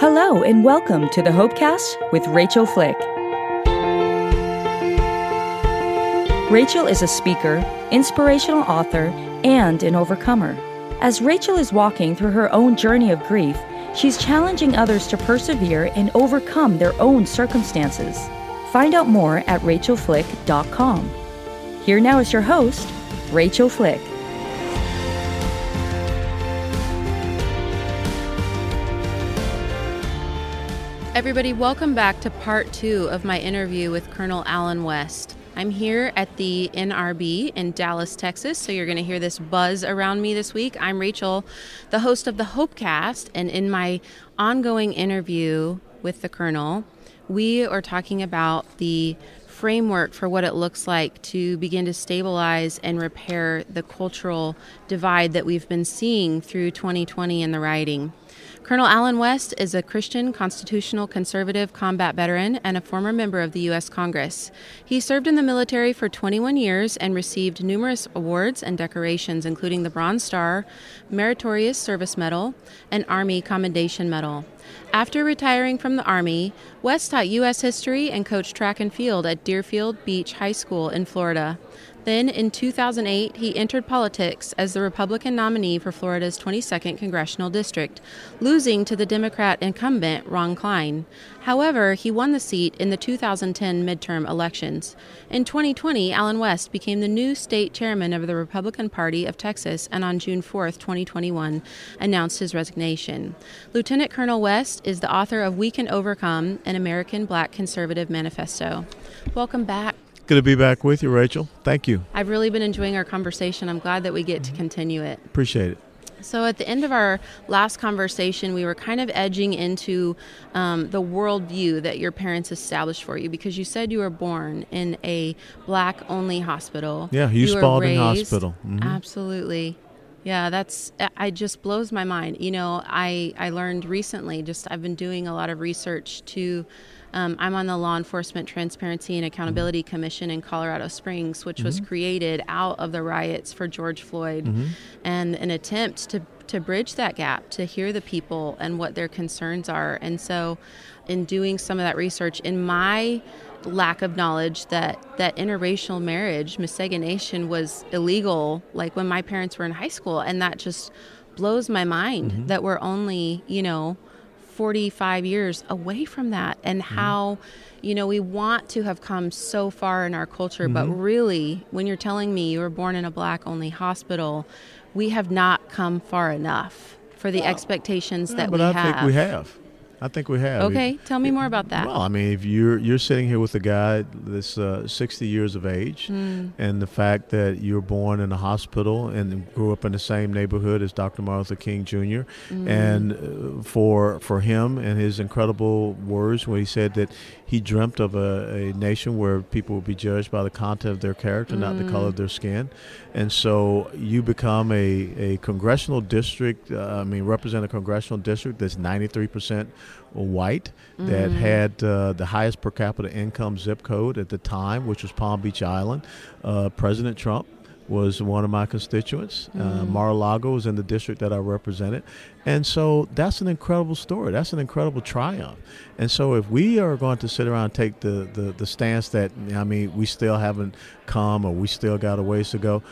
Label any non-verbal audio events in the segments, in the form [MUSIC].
Hello, and welcome to the Hopecast with Rachel Flick. Rachel is a speaker, inspirational author, and an overcomer. As Rachel is walking through her own journey of grief, she's challenging others to persevere and overcome their own circumstances. Find out more at rachelflick.com. Here now is your host, Rachel Flick. Everybody, welcome back to part two of my interview with Colonel Allen West. I'm here at the NRB in Dallas, Texas, so you're going to hear this buzz around me this week. I'm Rachel, the host of the Hopecast, and in my ongoing interview with the Colonel, we are talking about the framework for what it looks like to begin to stabilize and repair the cultural divide that we've been seeing through 2020 in the rioting. Colonel Allen West is a Christian, constitutional, conservative combat veteran and a former member of the U.S. Congress. He served in the military for 21 years and received numerous awards and decorations, including the Bronze Star, Meritorious Service Medal, and Army Commendation Medal. After retiring from the Army, West taught U.S. history and coached track and field at Deerfield Beach High School in Florida. Then, in 2008, he entered politics as the Republican nominee for Florida's 22nd congressional district, losing to the Democrat incumbent Ron Klein. However, he won the seat in the 2010 midterm elections. In 2020, Allen West became the new state chairman of the Republican Party of Texas and on June 4, 2021, announced his resignation. Lieutenant Colonel West is the author of We Can Overcome, an American Black Conservative Manifesto. Welcome back. Good to be back with you, Rachel. Thank you. I've really been enjoying our conversation. I'm glad that we get to continue it. Appreciate it. So, at the end of our last conversation, we were kind of edging into um, the worldview that your parents established for you because you said you were born in a black only hospital. Yeah, Hugh Spalding Hospital. Mhm. Absolutely. Yeah, that's I just blows my mind. You know, I I learned recently. Just I've been doing a lot of research to. Um, I'm on the Law Enforcement Transparency and Accountability Commission in Colorado Springs, which was mm-hmm. created out of the riots for George Floyd, mm-hmm. and an attempt to to bridge that gap, to hear the people and what their concerns are. And so, in doing some of that research, in my lack of knowledge that that interracial marriage, miscegenation, was illegal, like when my parents were in high school, and that just blows my mind mm-hmm. that we're only, you know, 45 years away from that, and mm-hmm. how, you know, we want to have come so far in our culture, but mm-hmm. really, when you're telling me you were born in a black-only hospital, we have not come far enough for the expectations that but we I have. think we have. I think we have. Okay, tell me more about that. Well, I mean, if you're you're sitting here with a guy that's uh, 60 years of age, Hmm. and the fact that you were born in a hospital and grew up in the same neighborhood as Dr. Martin Luther King Jr., Hmm. and uh, for for him and his incredible words when he said that he dreamt of a, a nation where people would be judged by the content of their character, not the color of their skin, and so you become a, a congressional district. Uh, I mean, represent a congressional district that's 93 percent white that had uh, the highest per capita income zip code at the time, which was Palm Beach Island. Uh, President Trump was one of my constituents. Uh, Mar-a-Lago was in the district that I represented. And so that's an incredible story. That's an incredible triumph. And so if we are going to sit around and take the, the, the stance that, I mean, we still haven't come or we still got a ways to go,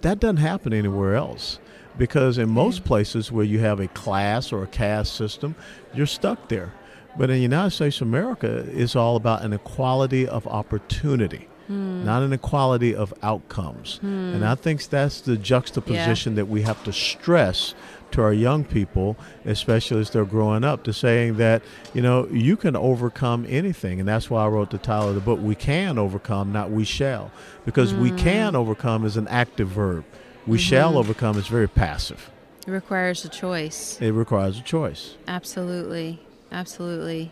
that doesn't happen anywhere else because in most places where you have a class or a caste system, you're stuck there. But in the United States of America, it's all about an equality of opportunity, hmm. not an equality of outcomes. Hmm. And I think that's the juxtaposition that we have to stress to our young people, especially as they're growing up, to saying that, you know, you can overcome anything. And that's why I wrote the title of the book, We Can Overcome, Not We Shall. Because we hmm. can overcome is an active verb. We mm-hmm. shall overcome is very passive. It requires a choice. It requires a choice. Absolutely. Absolutely.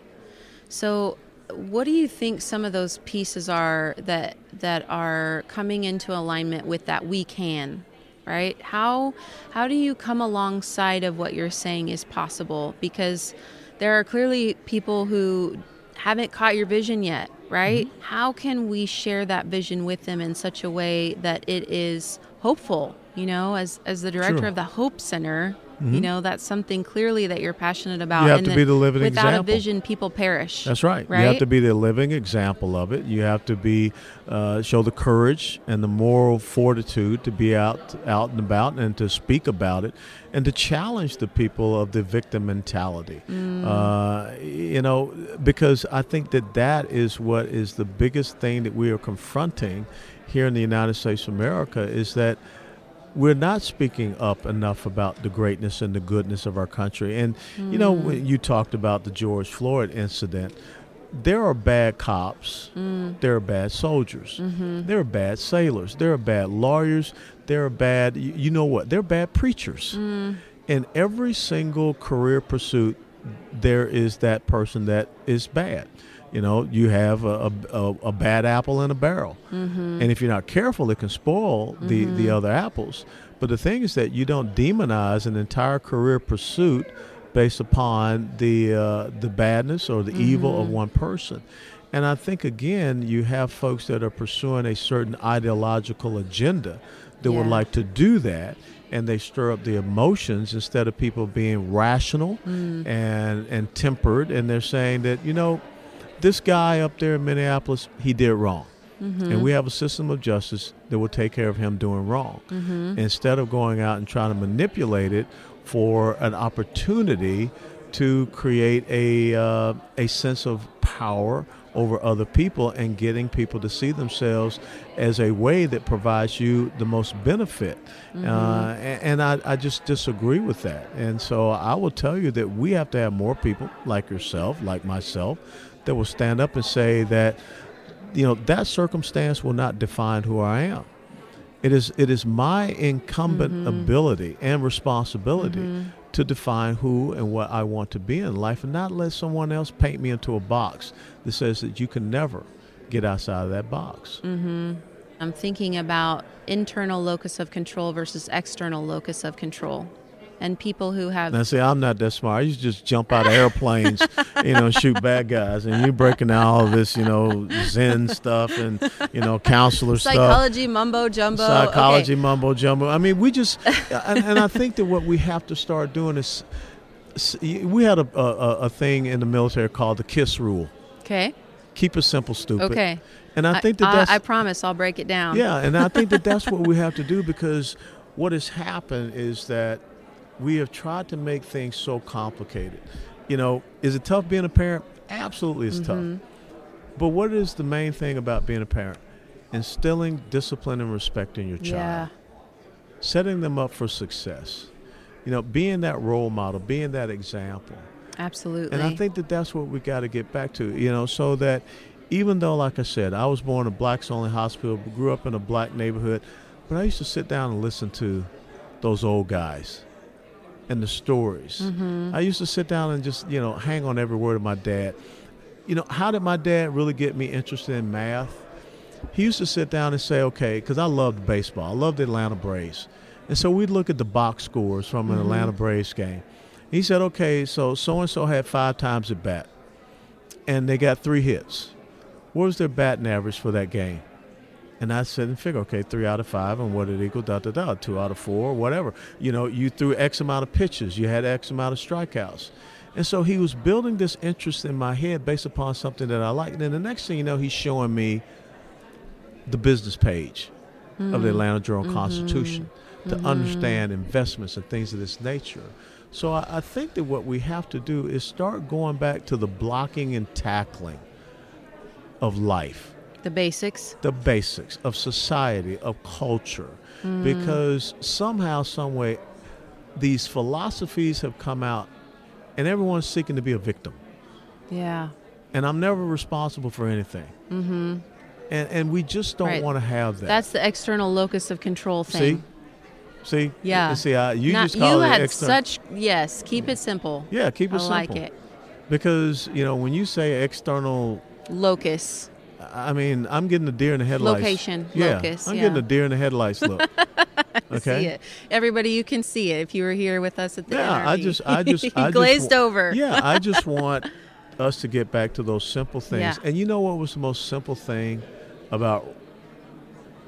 So what do you think some of those pieces are that that are coming into alignment with that we can, right? How how do you come alongside of what you're saying is possible because there are clearly people who haven't caught your vision yet, right? Mm-hmm. How can we share that vision with them in such a way that it is hopeful? You know, as as the director Sure. of the Hope Center, You know, that's something clearly that you're passionate about. Mm-hmm. You have and to be the living without example. a vision, people perish. That's right. Right? You have to be the living example of it. You have to be uh, show the courage and the moral fortitude to be out out and about and to speak about it and to challenge the people of the victim mentality. Uh, you know, because I think that that is what is the biggest thing that we are confronting here in the United States of America is that we're not speaking up enough about the greatness and the goodness of our country. And you know, when you talked about the George Floyd incident, there are bad cops, mm. there are bad soldiers, mm-hmm. there are bad sailors, there are bad lawyers, there are bad. You, you know what? There are bad preachers. Mm. In every single career pursuit, there is that person that is bad. You know, you have a, a, a bad apple in a barrel, mm-hmm. and if you're not careful, it can spoil the the mm-hmm. other apples. But the thing is that you don't demonize an entire career pursuit based upon the uh, the badness or the evil of mm-hmm. one person. And I think again, you have folks that are pursuing a certain ideological agenda that would like to do that, and they stir up the emotions instead of people being rational mm. and and tempered. And they're saying that you know, this guy up there in Minneapolis, he did wrong. And we have a system of justice that will take care of him doing wrong. Instead of going out and trying to manipulate it for an opportunity to create a uh, a sense of power over other people and getting people to see themselves as a way that provides you the most benefit. Uh, and and I, I just disagree with that. And so I will tell you that we have to have more people like yourself, like myself, that will stand up and say that, you know, that circumstance will not define who I am. It is it is my incumbent mm-hmm. ability and responsibility mm-hmm. to define who and what I want to be in life and not let someone else paint me into a box that says that you can never get outside of that box. Mm-hmm. I'm thinking about internal locus of control versus external locus of control. And people who have Now, see, I'm not that smart. I used to just jump out of airplanes, you know, shoot bad guys. And you're breaking out all of this, you know, Zen stuff and, you know, counselor stuff. psychology mumbo jumbo. psychology Okay. mumbo jumbo. I mean, we just, and, and I think that what we have to start doing is, we had a, a, a thing in the military called the KISS rule. Okay. Keep it simple, stupid. Okay. And I think that I, that's, I promise I'll break it down. yeah, and I think that that's what we have to do because what has happened is that we have tried to make things so complicated. You know, is it tough being a parent? Absolutely, it's Mm-hmm. tough. But what is the main thing about being a parent? Instilling discipline and respect in your child Yeah. setting them up for success. You know, being that role model, being that example. Absolutely. And I think that that's what we got to get back to, you know, so that even though, like I said, I was born in a blacks only hospital, grew up in a black neighborhood, but I used to sit down and listen to those old guys and the stories. Mm-hmm. I used to sit down and just, you know, hang on every word of my dad. You know, how did my dad really get me interested in math? He used to sit down and say, okay, because I loved baseball. I loved the Atlanta Braves. And so we'd look at the box scores from an Atlanta Braves game. He said, okay, so so and so had five times at bat, and they got three hits. What was their batting average for that game? And I said and figure, okay, three out of five, and what it equal, da da da, two out of four, whatever. You know, you threw X amount of pitches, you had X amount of strikeouts. And so he was building this interest in my head based upon something that I liked. And then the next thing you know, he's showing me the business page of the hmm. Atlanta Journal mm-hmm. Constitution to mm-hmm. understand investments and things of this nature. So I, I think that what we have to do is start going back to the blocking and tackling of life the basics. the basics of society, of culture, because somehow, some way, these philosophies have come out, and everyone's seeking to be a victim. Yeah. And I'm never responsible for anything. Mm-hmm. And and we just don't Right. want to have that. That's the external locus of control thing. see, See, Yeah. See, I, you Not- just call you it had external. such yes. Keep it simple. yeah, keep it I simple. I like it. because you know when you say external Locus. I mean, I'm getting a deer in the headlights. Location, Yeah, locus, I'm yeah. getting a deer in the headlights look. [LAUGHS] okay. See it. Everybody, you can see it if you were here with us at the Yeah, I just, I just, [LAUGHS] I glazed wa- over. Yeah, I [LAUGHS] just want us to get back to those simple things. Yeah. And you know what was the most simple thing about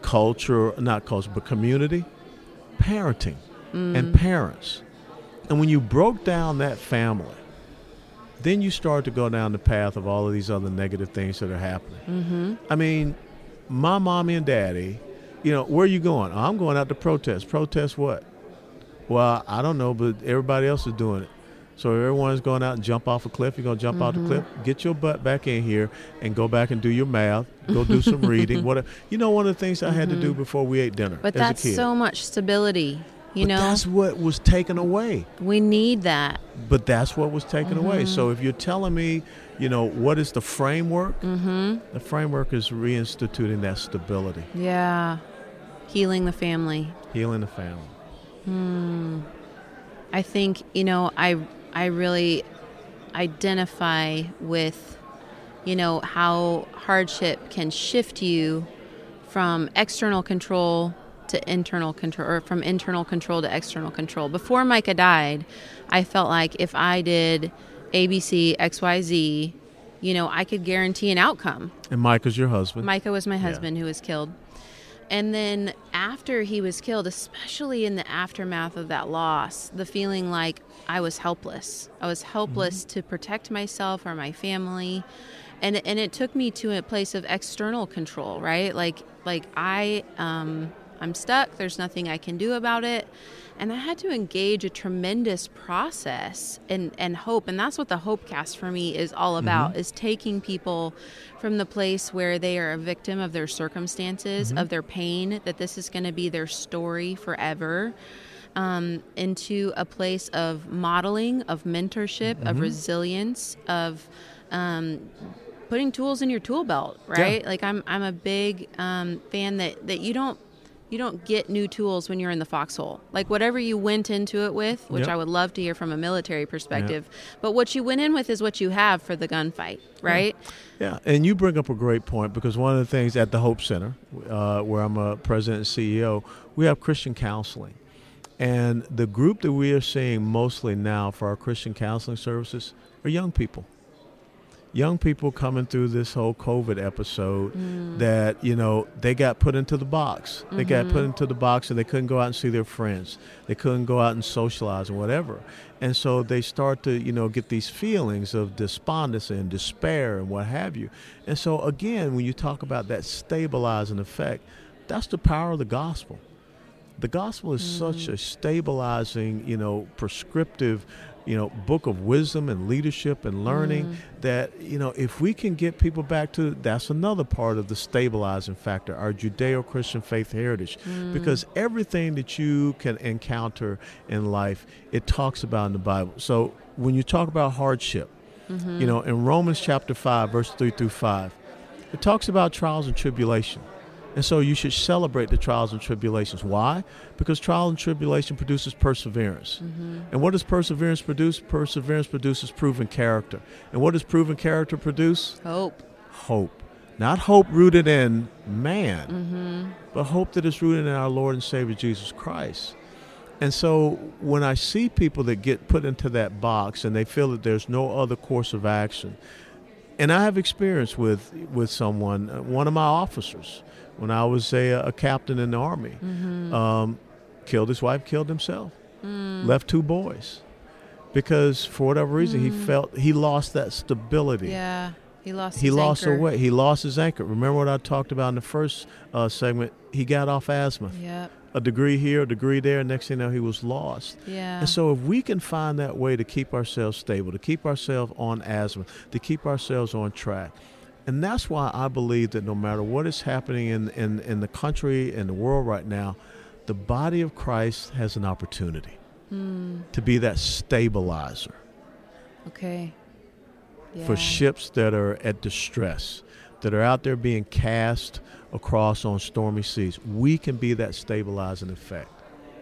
culture, not culture, but community? Parenting Mm. and parents. And when you broke down that family, then you start to go down the path of all of these other negative things that are happening. Mm-hmm. I mean, my mommy and daddy, you know, where are you going? I'm going out to protest. Protest what? Well, I don't know, but everybody else is doing it. So everyone's going out and jump off a cliff. You're going to jump off the cliff. Get your butt back in here and go back and do your math. Go do some reading. [LAUGHS] Whatever. You know, one of the things I had to do before we ate dinner But as that's a kid. so much stability. You but know, that's what was taken away. we need that. But that's what was taken away. So if you're telling me, you know, what is the framework? Mm-hmm. The framework is reinstituting that stability, Yeah. Healing the family. healing the family. I think you know I I really identify with you know how hardship can shift you from external control to internal control or from internal control to external control. Before Micah died, I felt like if I did ABC XYZ, you know, I could guarantee an outcome. And Micah's your husband. Micah was my husband who was killed. And then after he was killed, especially in the aftermath of that loss, the feeling like I was helpless. I was helpless to protect myself or my family. And and it took me to a place of external control, right? Like like I um I'm stuck, there's nothing I can do about it. And I had to engage a tremendous process and, and hope. And that's what the Hopecast for me is all about, is taking people from the place where they are a victim of their circumstances, of their pain, that this is going to be their story forever, um, into a place of modeling, of mentorship, of resilience, of um, putting tools in your tool belt, right? Like I'm I'm a big um, fan that that you don't you don't get new tools when you're in the foxhole. Like whatever you went into it with, which Yep. I would love to hear from a military perspective, but what you went in with is what you have for the gunfight, right? Yeah, and you bring up a great point because one of the things at the Hope Center, uh, where I'm a president and CEO, we have Christian counseling. And the group that we are seeing mostly now for our Christian counseling services are young people. Young people coming through this whole COVID episode mm. that, you know, they got put into the box. They got put mm-hmm. into the box and they couldn't go out and see their friends. They couldn't go out and socialize and whatever. And so they start to, you know, get these feelings of despondency and despair and what have you. And so, again, when you talk about that stabilizing effect, that's the power of the gospel. The gospel is such mm. a stabilizing, you know, prescriptive, you know, book of wisdom and leadership and learning mm. that, you know, if we can get people back to that's another part of the stabilizing factor, our Judeo Christian faith heritage. Mm. Because everything that you can encounter in life, it talks about in the Bible. So when you talk about hardship, mm-hmm. you know, in Romans chapter 5, verse 3 through 5, it talks about trials and tribulation. And so you should celebrate the trials and tribulations. Why? Because trial and tribulation produces perseverance. And what does perseverance produce? Perseverance produces proven character. And what does proven character produce? Hope. Hope. Not hope rooted in man, but hope that is rooted in our Lord and Savior Jesus Christ. And so when I see people that get put into that box and they feel that there's no other course of action, and I have experience with with someone, uh, one of my officers, when I was a, a captain in the army, um, killed his wife, killed himself, left two boys, because for whatever reason he felt he lost that stability. Yeah. He lost He his lost anchor. a way. He lost his anchor. Remember what I talked about in the first uh, segment? He got off azimuth. Yep. A degree here, a degree there. Next thing you know, he was lost. Yeah. And so, if we can find that way to keep ourselves stable, to keep ourselves on azimuth, to keep ourselves on track, and that's why I believe that no matter what is happening in, in, in the country and the world right now, the body of Christ has an opportunity Hmm. to be that stabilizer okay. Yeah. for ships that are at distress, that are out there being cast across on stormy seas. We can be that stabilizing effect.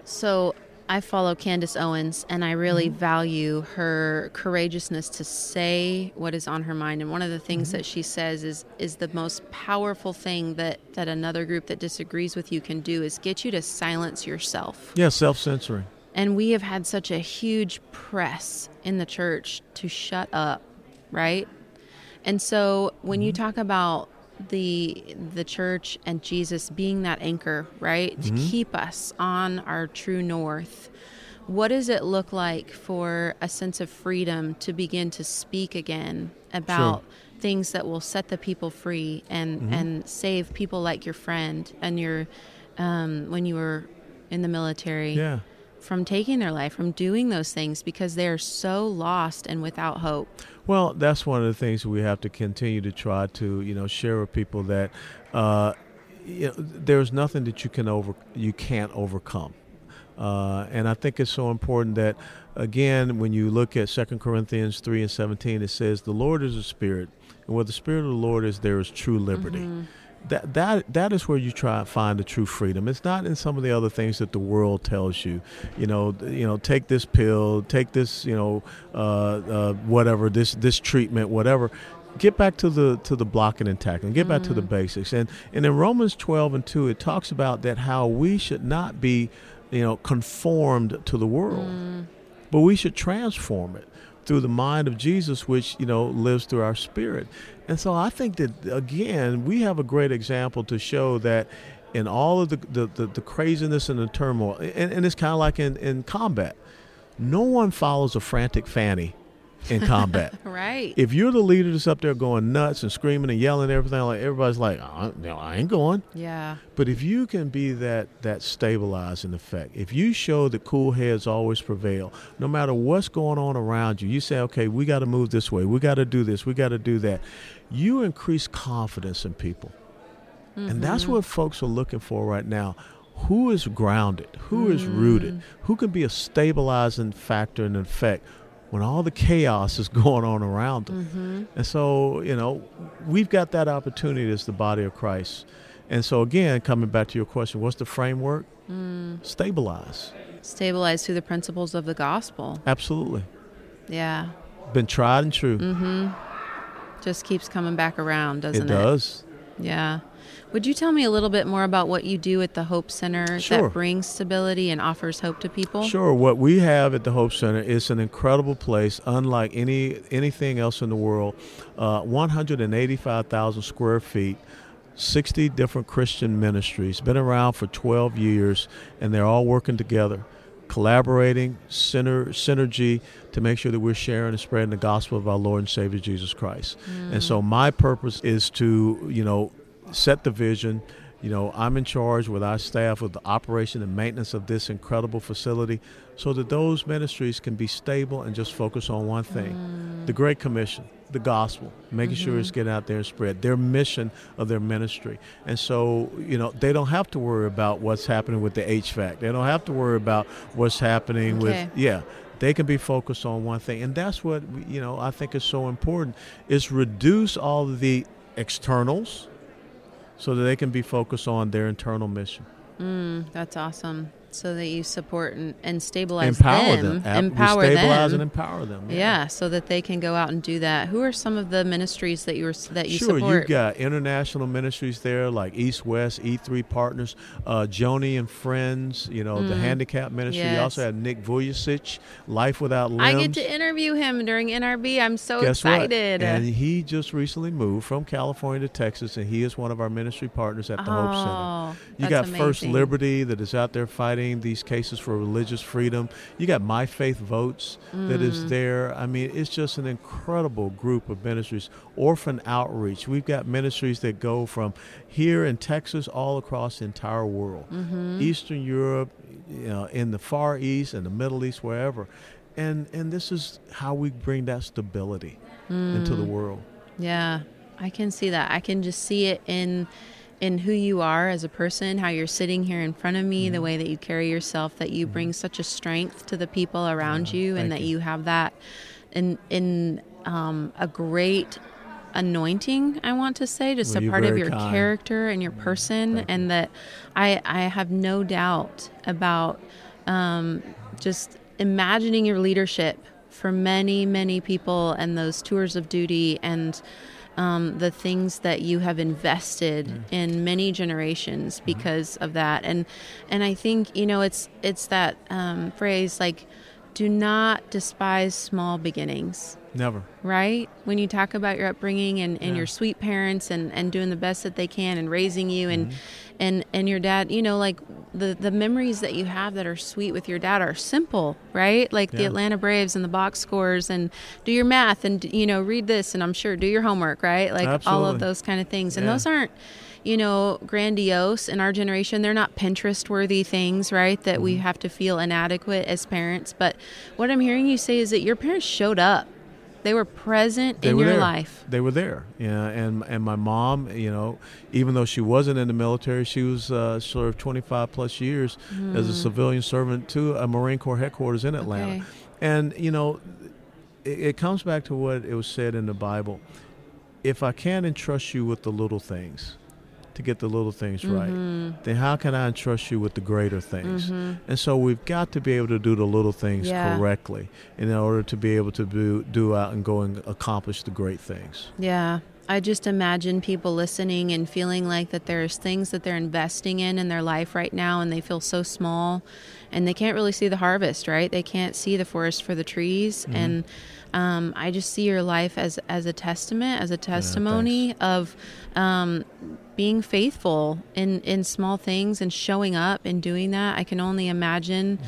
So I follow Candace Owens and I really mm-hmm. value her courageousness to say what is on her mind. And one of the things mm-hmm. that she says is is the most powerful thing that, that another group that disagrees with you can do is get you to silence yourself. Yeah, self censoring. And we have had such a huge press in the church to shut up, right? And so when you mm-hmm. talk about the the church and Jesus being that anchor, right? To keep us on our true north. what does it look like for a sense of freedom to begin to speak again about Sure. things that will set the people free and Mm-hmm. and save people like your friend and your um, when you were in the military Yeah. From taking their life from doing those things because they're so lost and without hope Well, that's one of the things we have to continue to try to, you know, share with people that, uh, you know, there's nothing that you can over you can't overcome. Uh, and I think it's so important that, again, when you look at Second Corinthians three and seventeen, it says, "The Lord is a spirit, and where the spirit of the Lord is, there is true liberty." That that that is where you try to find the true freedom. It's not in some of the other things that the world tells you. You know, you know, take this pill, take this, you know, uh, uh, whatever, this this treatment, whatever. Get back to the to the blocking and tackling. Get back to the basics. And and in Romans twelve and two, it talks about that how we should not be, you know, conformed to the world, but we should transform it through the mind of Jesus, which you know lives through our spirit. And so I think that again, we have a great example to show that in all of the the, the, the craziness and the turmoil, and, and it's kind of like in, in combat. No one follows a frantic fanny in combat. [LAUGHS] right if you're the leader that's up there going nuts and screaming and yelling and everything, like everybody's like, uh, you know, I ain't going. yeah But if you can be that that stabilizing effect, if you show that cool heads always prevail, no matter what's going on around you, you say, okay, we got to move this way, we got to do this, we got to do that. You increase confidence in people, and that's mm-hmm. what folks are looking for right now. Who is grounded? Who is rooted? Mm. Who can be a stabilizing factor and effect when all the chaos is [LAUGHS] going on around them? And so, you know, we've got that opportunity as the body of Christ. And so, again, coming back to your question, what's the framework? Stabilize. Stabilize through the principles of the gospel Absolutely. yeah Been tried and true. Mm-hmm. Just keeps coming back around doesn't it? it does. Yeah. Would you tell me a little bit more about what you do at the Hope Center Sure. that brings stability and offers hope to people? Sure. What we have at the Hope Center is an incredible place, unlike any anything else in the world. Uh, 185,000 square feet, 60 different Christian ministries. Been around for 12 years, and they're all working together, collaborating, syner- synergy to make sure that we're sharing and spreading the gospel of our Lord and Savior Jesus Christ. And so my purpose is to, you know, set the vision. You know, I'm in charge with our staff with the operation and maintenance of this incredible facility so that those ministries can be stable and just focus on one thing the mm. Great Commission, the gospel, making sure it's mm-hmm. getting out there and spread their mission of their ministry. And so, you know, they don't have to worry about what's happening with the HVAC, they don't have to worry about what's happening Okay. with, yeah. They can be focused on one thing, and that's what you know. I think is so important is reduce all the externals, so that they can be focused on their internal mission. Mm, that's awesome. So that you support and, and stabilize empower them, them. Empower stabilize them. and empower them. yeah. so that they can go out and do that. Who are some of the ministries that you were that you support? sure, support? you've got international ministries there like East West, E3 Partners, uh, Joni and Friends, you know, the Handicap Ministry. You also Mm. Yes. have Nick Vujicic, Life Without Limbs. I get to interview him during NRB. I'm so Guess excited. what? And he just recently moved from California to Texas, and he is one of our ministry partners at the Hope Center. Oh, You got First. Liberty that is out there fighting these cases for religious freedom. You got My Faith Votes that is Mm. there. I mean, it's just an incredible group of ministries. Orphan Outreach. We've got ministries that go from here in Texas all across the entire world, Mm-hmm. Eastern Europe, you know, in the Far East and the Middle East, wherever. And and this is how we bring that stability into Mm. the world. Yeah, I can see that. I can just see it in in who you are as a person, how you're sitting here in front of me, Mm-hmm. the way that you carry yourself, that you bring such a strength to the people around you, and that you. you have that in in um, a great anointing. I want to say, just Well, a part of your kind. Character and your person, Thank and that I I have no doubt about um, just imagining your leadership for many, many people and those tours of duty and um, the things that you have invested in many generations because of that. And and I think you know it's it's that um, phrase like do not despise small beginnings. Never. Right? When you talk about your upbringing and, and Yeah. your sweet parents and, and doing the best that they can and raising you and Mm-hmm. and and your dad, you know, like the, the memories that you have that are sweet with your dad are simple, right? Like the Atlanta Braves and the box scores and do your math and you know, read this and I'm sure do your homework, right? Like all of those kind of things. And Yeah. those aren't you know, grandiose in our generation. They're not Pinterest worthy things, right? That Mm-hmm. we have to feel inadequate as parents. But what I'm hearing you say is that your parents showed up. They were present They in were your there. life. They were there. Yeah, and and my mom, you know, even though she wasn't in the military, she was uh, served 25 plus years as a civilian servant to a Marine Corps headquarters in Atlanta. Okay. And you know, it, it comes back to what it was said in the Bible: if I can't entrust you with the little things, to get the little things right, then how can I entrust you with the greater things? And so we've got to be able to do the little things Yeah. correctly in order to be able to do, do out and go and accomplish the great things. Yeah. I just imagine people listening and feeling like that there's things that they're investing in in their life right now and they feel so small and they can't really see the harvest, right? They can't see the forest for the trees. Mm-hmm. And um, I just see your life as, as a testament, as a testimony of um, being faithful in, in small things and showing up and doing that. I can only imagine,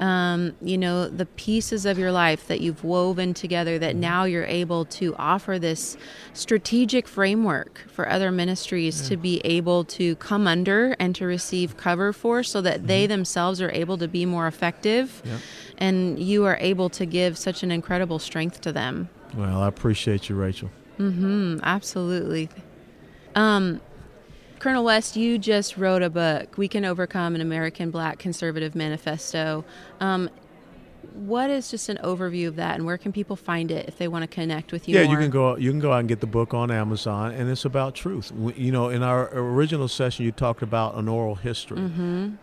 um, you know, the pieces of your life that you've woven together that now you're able to offer this strategic framework for other ministries to be able to come under and to receive cover for so that they themselves are able to be more effective Yep. and you are able to give such an incredible strength to them. Well, I appreciate you, Rachel. Mm, absolutely. Um, Colonel West, you just wrote a book, We Can Overcome an American Black Conservative Manifesto. Um, what is just an overview of that, and where can people find it if they want to connect with you? yeah, more? you can go. You can go out and get the book on Amazon, and it's about truth. We- You know, in our original session, you talked about an oral history, Mm-hmm.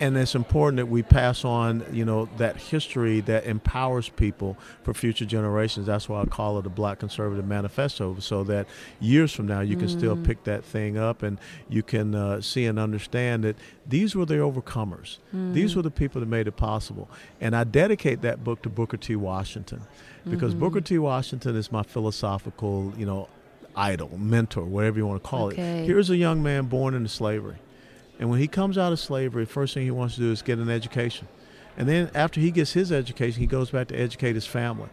And it's important that we pass on, you know, that history that empowers people for future generations. That's why I call it a Black Conservative Manifesto, so that years from now you can still Mm. pick that thing up and you can uh, see and understand that these were the overcomers. Mm. These were the people that made it possible. And I dedicate that book to Booker T. Washington because Mm-hmm. Booker T. Washington is my philosophical, you know, idol, mentor, whatever you want to call Okay. it. Here's a young man born into slavery. And when he comes out of slavery, first thing he wants to do is get an education. And then after he gets his education, he goes back to educate his family.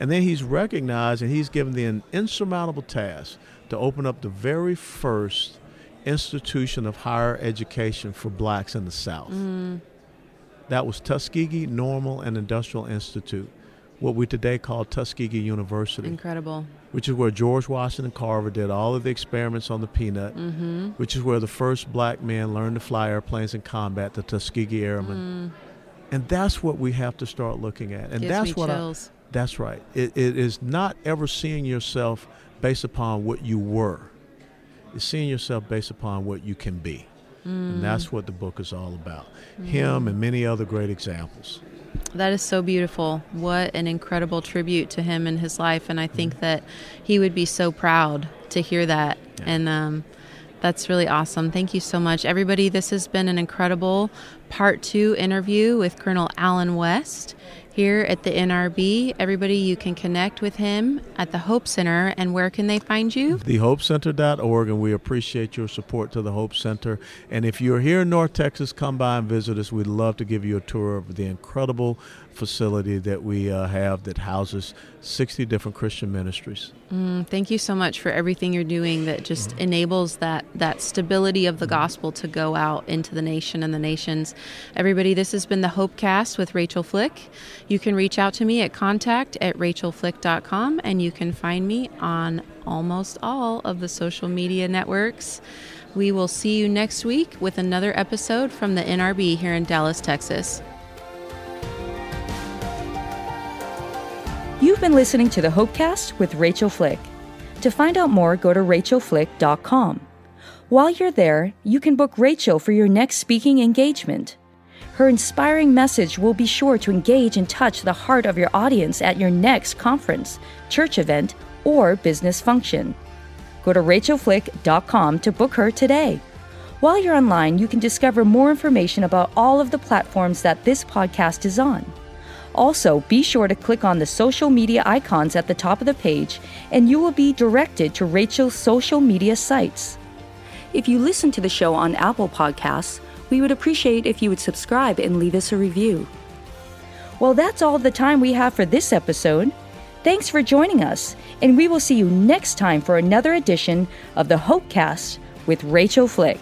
And then he's recognized and he's given the insurmountable task to open up the very first institution of higher education for blacks in the South. Mm. That was Tuskegee Normal and Industrial Institute, what we today call Tuskegee University Incredible. which is where George Washington Carver did all of the experiments on the peanut, Mm-hmm. which is where the first black men learned to fly airplanes in combat, the Tuskegee Airmen. And that's what we have to start looking at. And Mm. Gives that's what I, chills. that's right. It, it is not ever seeing yourself based upon what you were. It's seeing yourself based upon what you can be. Mm. And that's what the book is all about. Him and many other great examples. That is so beautiful. What an incredible tribute to him and his life. And I think that he would be so proud to hear that. Yeah. And um, that's really awesome. Thank you so much. Everybody, this has been an incredible part two interview with Colonel Allen West here at the NRB. Everybody, you can connect with him at the Hope Center. And where can they find you? thehopecenter.org, and we appreciate your support to the Hope Center. And if you're here in North Texas, come by and visit us. We'd love to give you a tour of the incredible facility that we uh, have that houses 60 different Christian ministries. Mm, thank you so much for everything you're doing that just enables that that stability of the gospel to go out into the nation and the nations. Everybody, this has been the Hopecast with Rachel Flick. You can reach out to me at contact at rachelflick.com and you can find me on almost all of the social media networks. We will see you next week with another episode from the NRB here in Dallas, Texas. You've been listening to the Hopecast with Rachel Flick. To find out more, go to rachelflick.com. While you're there, you can book Rachel for your next speaking engagement. Her inspiring message will be sure to engage and touch the heart of your audience at your next conference, church event, or business function. Go to rachelflick.com to book her today. While you're online, you can discover more information about all of the platforms that this podcast is on. Also, be sure to click on the social media icons at the top of the page, and you will be directed to Rachel's social media sites. If you listen to the show on Apple Podcasts, we would appreciate if you would subscribe and leave us a review. Well, that's all the time we have for this episode. Thanks for joining us, and we will see you next time for another edition of the Hopecast with Rachel Flick.